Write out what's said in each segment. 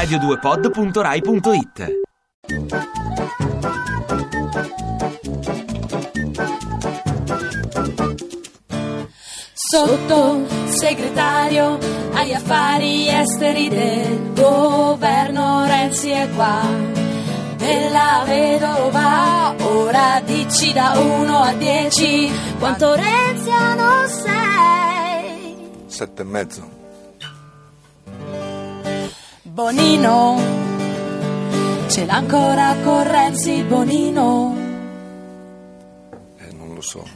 radio2pod.rai.it Sotto segretario agli affari esteri del governo Renzi è qua. Della vedova, ora dici da 1 a 10 quanto renziano sei. Sette e mezzo. Bonino, ce l'ha ancora con Renzi Bonino. Eh, non lo so.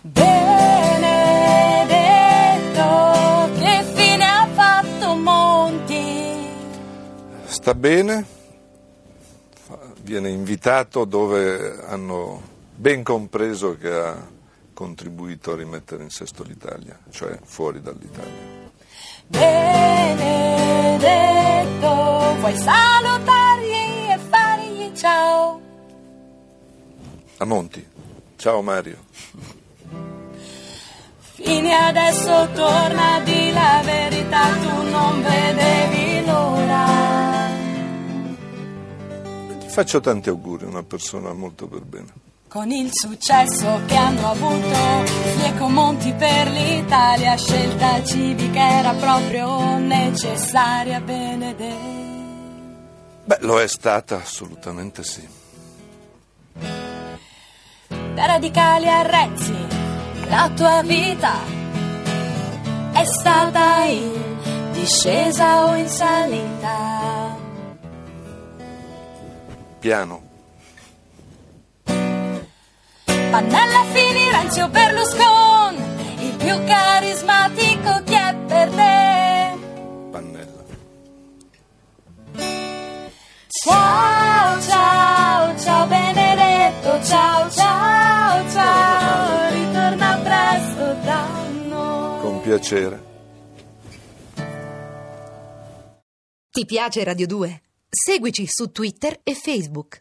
Benedetto, che fine ha fatto Monti? Sta bene, viene invitato dove hanno ben compreso che ha contribuito a rimettere in sesto l'Italia, cioè fuori dall'Italia. Benedetto, vuoi salutargli e fargli ciao? A Monti. Ciao Mario. Fini adesso torna di la verità, tu non vedevi l'ora. Ti faccio tanti auguri, una persona molto per bene. Con il successo che hanno avuto gli ecomonti per l'Italia, scelta civica era proprio necessaria, Benedetto. Beh, lo è stata, assolutamente sì. Da radicali a Renzi, la tua vita è stata in discesa o in salita? Piano. Pannella Fini, Renzi o Berlusconi, più carismatico chi è per te? Pannella. Ciao, ciao, ciao Benedetto, ciao, ciao, ciao, ritorna presto da noi. Con piacere. Ti piace Radio 2? Seguici su Twitter e Facebook.